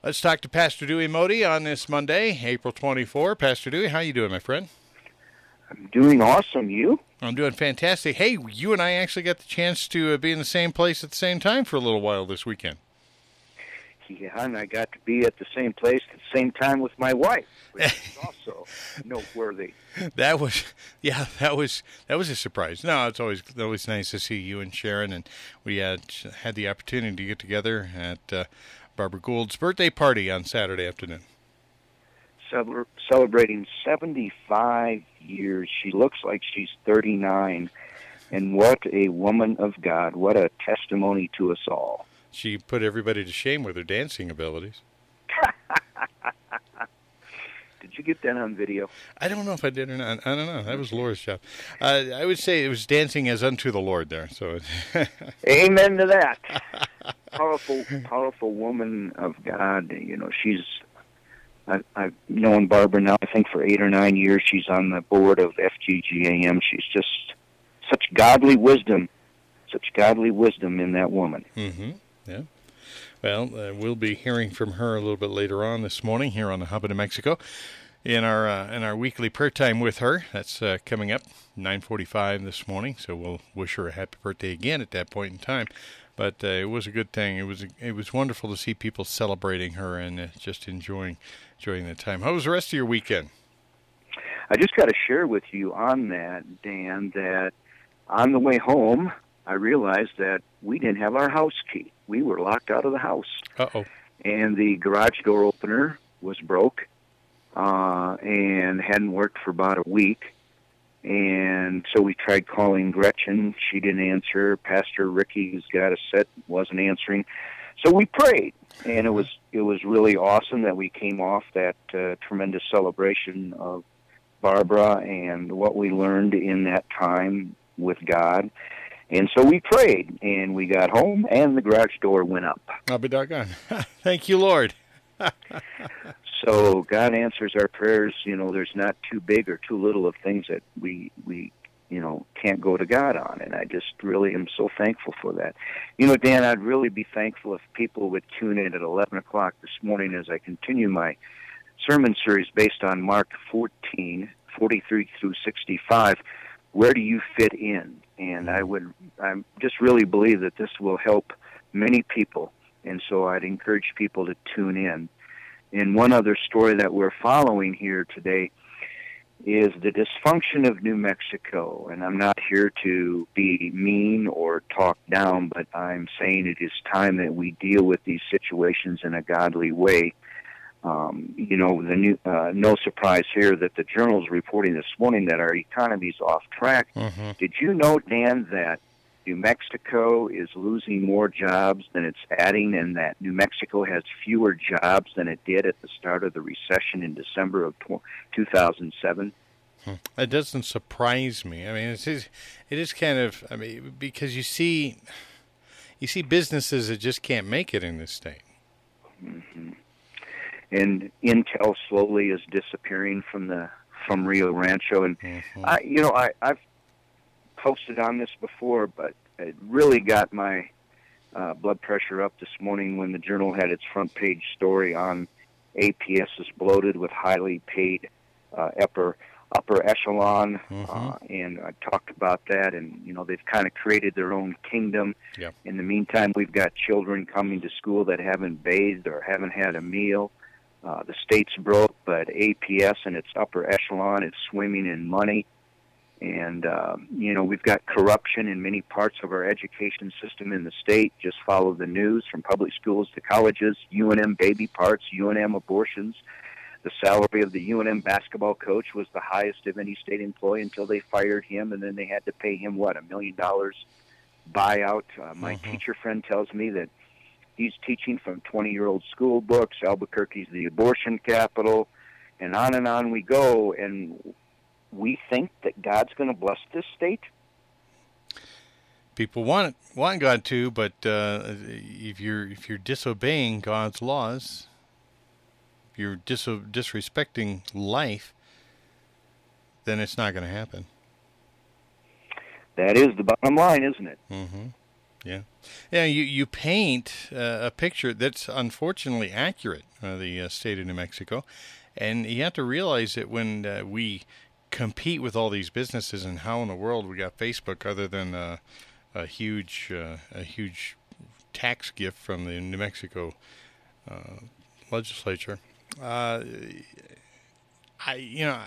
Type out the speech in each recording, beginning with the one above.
Let's talk to Pastor Dewey Moede on this Monday, April 24. Pastor Dewey, how you doing, my friend? I'm doing awesome. You? I'm doing fantastic. Hey, you and I actually got the chance to uh, be in the same place at the same time for a little while this weekend. Yeah, and I got to be at the same place at the same time with my wife, which is also noteworthy. That was, yeah, that was that was a surprise. No, it's always always nice to see you and Sharon, and we had had the opportunity to get together at uh, Barbara Gould's birthday party on Saturday afternoon. celebrating 75 years. She looks like she's 39. And what a woman of God. What a testimony to us all. She put everybody to shame with her dancing abilities. did you get that on video? I don't know if I did or not. I don't know. That was Laura's job. Uh, I would say it was dancing as unto the Lord there. So, amen to that. powerful, powerful woman of God. You know, she's. I, I've known Barbara now. I think for eight or nine years. She's on the board of FGGAM. She's just such godly wisdom, such godly wisdom in that woman. Mm-hmm. Yeah. Well, uh, we'll be hearing from her a little bit later on this morning here on the Hub of New Mexico in our uh, in our weekly prayer time with her. That's uh, coming up 9:45 this morning. So we'll wish her a happy birthday again at that point in time. But uh, it was a good thing. It was it was wonderful to see people celebrating her and uh, just enjoying enjoying the time. How was the rest of your weekend? I just got to share with you on that, Dan, that on the way home, I realized that we didn't have our house key. We were locked out of the house. Uh oh. And the garage door opener and hadn't worked for about a week. And so we tried calling Gretchen. She didn't answer. Pastor Ricky, who's got a set, wasn't answering. So we prayed, and it was it was really awesome that we came off that uh, tremendous celebration of Barbara and what we learned in that time with God. And so we prayed, and we got home, and the garage door went up. I'll be doggone. Thank you, Lord. so God answers our prayers. You know, there's not too big or too little of things that we we you know can't go to God on, and I just really am so thankful for that. You know, Dan, I'd really be thankful if people would tune in at 11 o'clock this morning as I continue my sermon series based on Mark 14, 43 through 65. Where do you fit in? and I would I just really believe that this will help many people, and so I'd encourage people to tune in. And one other story that we're following here today is the dysfunction of New Mexico. And I'm not here to be mean or talk down, but I'm saying it is time that we deal with these situations in a godly way um, you know, the new, uh, no surprise here that the journal is reporting this morning that our economy is off track. Mm-hmm. Did you know, Dan, that New Mexico is losing more jobs than it's adding, and that New Mexico has fewer jobs than it did at the start of the recession in December of 2007? Hmm. It doesn't surprise me. I mean, it is, it is kind of, I mean, because you see, you see businesses that just can't make it in this state. Mm-hmm and Intel slowly is disappearing from the from Rio Rancho. And mm-hmm. I, you know, I, I've posted on this before, but it really got my uh, blood pressure up this morning when the Journal had its front page story on APS is bloated with highly paid uh, upper upper echelon, mm-hmm. uh, and I talked about that. And you know, they've kind of created their own kingdom. Yep. In the meantime, we've got children coming to school that haven't bathed or haven't had a meal. Uh, the state's broke, but APS and its upper echelon is swimming in money. And, uh, you know, we've got corruption in many parts of our education system in the state. Just follow the news from public schools to colleges, UNM baby parts, UNM abortions. The salary of the UNM basketball coach was the highest of any state employee until they fired him, and then they had to pay him, what, a million dollars buyout. Uh, my mm-hmm. teacher friend tells me that He's teaching from 20 year old school books. Albuquerque's the abortion capital, and on and on we go. And we think that God's going to bless this state. People want want God to, but uh, if you're if you're disobeying God's laws, if you're dis- disrespecting life, then it's not going to happen. That is the bottom line, isn't it? Mm-hmm. Yeah, yeah. You you paint uh, a picture that's unfortunately accurate. Uh, the uh, state of New Mexico, and you have to realize that when uh, we compete with all these businesses, and how in the world we got Facebook other than uh, a huge uh, a huge tax gift from the New Mexico legislature. I you know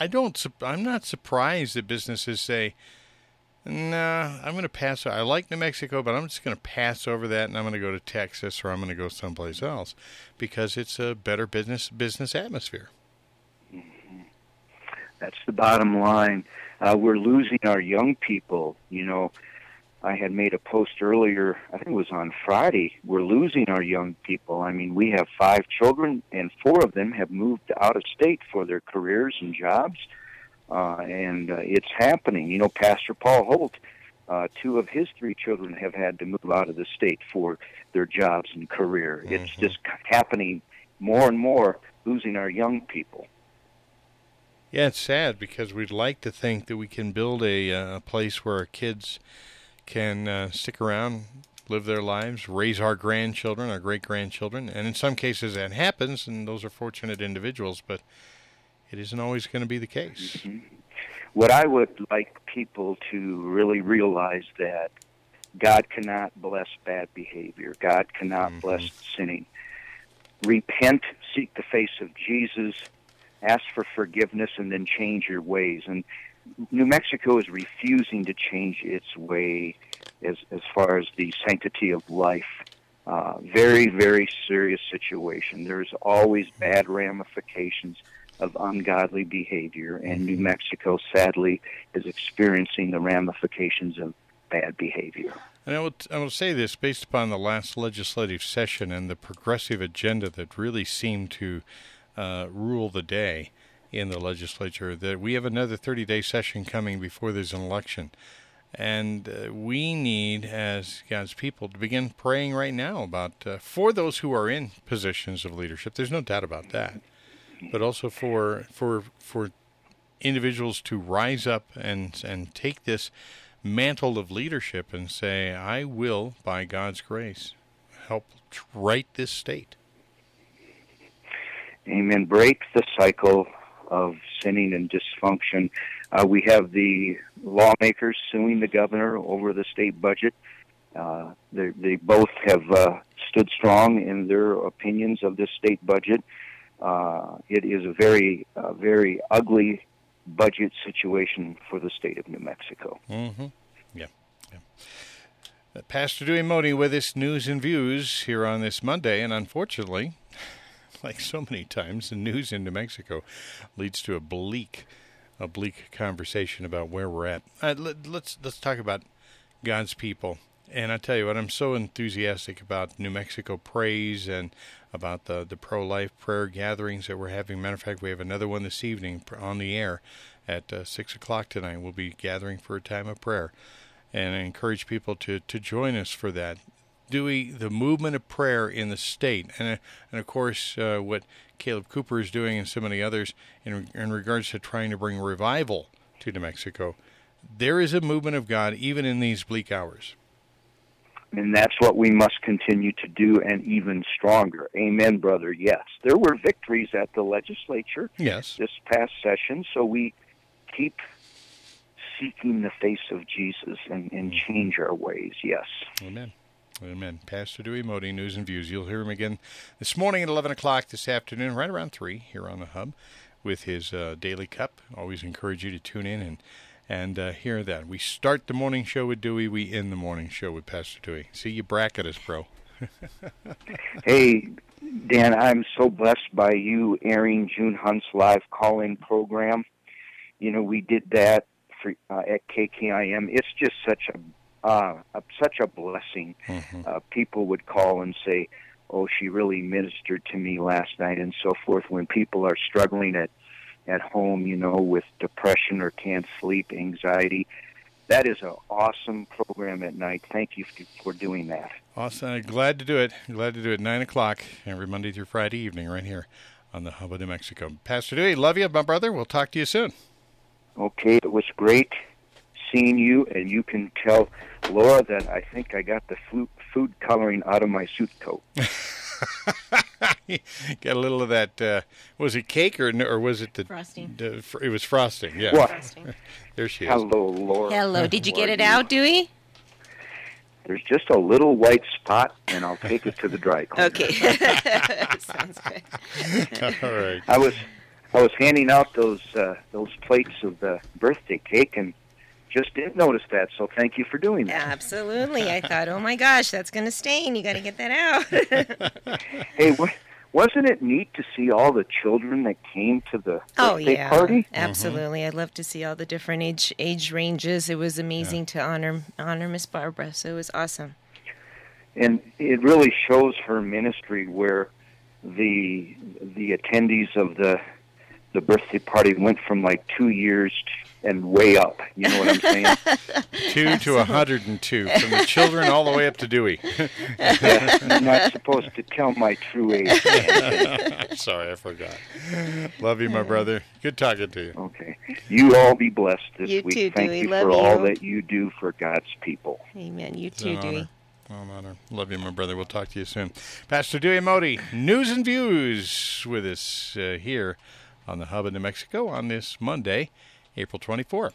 I don't I'm not surprised that businesses say Nah, I'm going to pass. I like New Mexico, but I'm just going to pass over that, and I'm going to go to Texas or I'm going to go someplace else because it's a better business business atmosphere. That's the bottom line. Uh, we're losing our young people. You know, I had made a post earlier. I think it was on Friday. We're losing our young people. I mean, we have five children, and four of them have moved out of state for their careers and jobs uh, and uh, it's happening. You know, Pastor Paul Holt, uh, two of his three children have had to move out of the state for their jobs and career. Mm-hmm. It's just happening more and more, losing our young people. Yeah, it's sad because we'd like to think that we can build a, uh, a place where our kids can uh, stick around, live their lives, raise our grandchildren, our great grandchildren, and in some cases that happens, and those are fortunate individuals. But it isn't always going to be the case. Mm-hmm. What I would like people to really realize that God cannot bless bad behavior. God cannot mm-hmm. bless sinning. Repent, seek the face of Jesus, ask for forgiveness, and then change your ways. And New Mexico is refusing to change its way as as far as the sanctity of life. Uh, very, very serious situation. There's always bad ramifications of ungodly behavior, and New Mexico sadly is experiencing the ramifications of bad behavior. And I will, I will say this based upon the last legislative session and the progressive agenda that really seemed to uh, rule the day in the legislature, that we have another 30 day session coming before there's an election. And uh, we need, as God's people, to begin praying right now about uh, for those who are in positions of leadership. There's no doubt about that but also for for for individuals to rise up and and take this mantle of leadership and say, "I will, by God's grace, help right this state." Amen. Break the cycle of sinning and dysfunction. Uh, we have the lawmakers suing the governor over the state budget. Uh, they, both have uh, stood strong in their opinions of this state budget. Uh, it is a very, uh, very ugly budget situation for the state of New Mexico. Mm-hmm. Yeah. yeah. Uh, Pastor Dewey Moede with us, news and views here on this Monday, and unfortunately, like so many times, the news in New Mexico leads to a bleak, a bleak conversation about where we're at. Uh, let, let's let's talk about God's people and I tell you what, I'm so enthusiastic about New Mexico Praise and about the, the pro life prayer gatherings that we're having. Matter of fact, we have another one this evening on the air at uh, 6 o'clock tonight. We'll be gathering for a time of prayer. And I encourage people to, to join us for that. Dewey, the movement of prayer in the state, and, uh, and of course, uh, what Caleb Cooper is doing and so many others in, in regards to trying to bring revival to New Mexico. There is a movement of God even in these bleak hours. And that's what we must continue to do and even stronger. Amen, brother. Yes. There were victories at the legislature yes. this past session, so we keep seeking the face of Jesus and, and mm. change our ways. Yes. Amen. Amen. Pastor Dewey Moede, News and Views. You'll hear him again this morning at 11 o'clock this afternoon, right around 3 here on the Hub with his uh, Daily Cup. Always encourage you to tune in and and uh, hear that. We start the morning show with Dewey. We end the morning show with Pastor Dewey. See, you bracket us, bro. hey, Dan, I'm so blessed by you airing June Hunt's live call-in program. You know, we did that for, uh, at KKIM. It's just such a, uh, such a blessing. Mm-hmm. Uh, people would call and say, "Oh, she really ministered to me last night," and so forth. When people are struggling at at home, you know, with depression or can't sleep, anxiety. That is an awesome program at night. Thank you for doing that. Awesome. Glad to do it. Glad to do it. 9 o'clock every Monday through Friday evening right here on the Hub of New Mexico. Pastor Dewey, love you, my brother. We'll talk to you soon. Okay. It was great seeing you, and you can tell Laura, that I think I got the food, food coloring out of my suit coat. Got a little of that. Uh, was it cake or or was it the Frosting. the- fr- it was frosting. Yeah. What? Frosting. There she is. Hello, Laura. Hello. Did you get are it out, Dewey? There's just a little white spot, and I'll take it to the dry cleaner. Okay. Sounds good. All right. I was I was handing out those uh, those plates of the birthday cake and just didn't notice that. So thank you for doing that. Absolutely. I thought, oh my gosh, that's going to stain. You got to get that out. Hey, wa- wasn't it neat to see all the children that came to the oh birthday yeah, party? Mm-hmm. absolutely. I'd love to see all the different age age ranges. It was amazing to honor honor Miss Barbara. So it was awesome. And it really shows her ministry where the the attendees of the the birthday party went from like two years t- and way up. You know what I'm saying? Two to a hundred and two, from the children all the way up to Dewey. yeah, I'm not supposed to tell my true age. Sorry, I forgot. Love you, my brother. Good talking to you. Okay. You all be blessed this You week. too, Thank Dewey. you Love for all that you do for God's people. Amen. You It's too, Dewey. honor. Oh, honor. Love you, my brother. We'll talk to you soon. Pastor Dewey Moede, news and views with us uh, here on the Hub in New Mexico on this Monday, April 24th.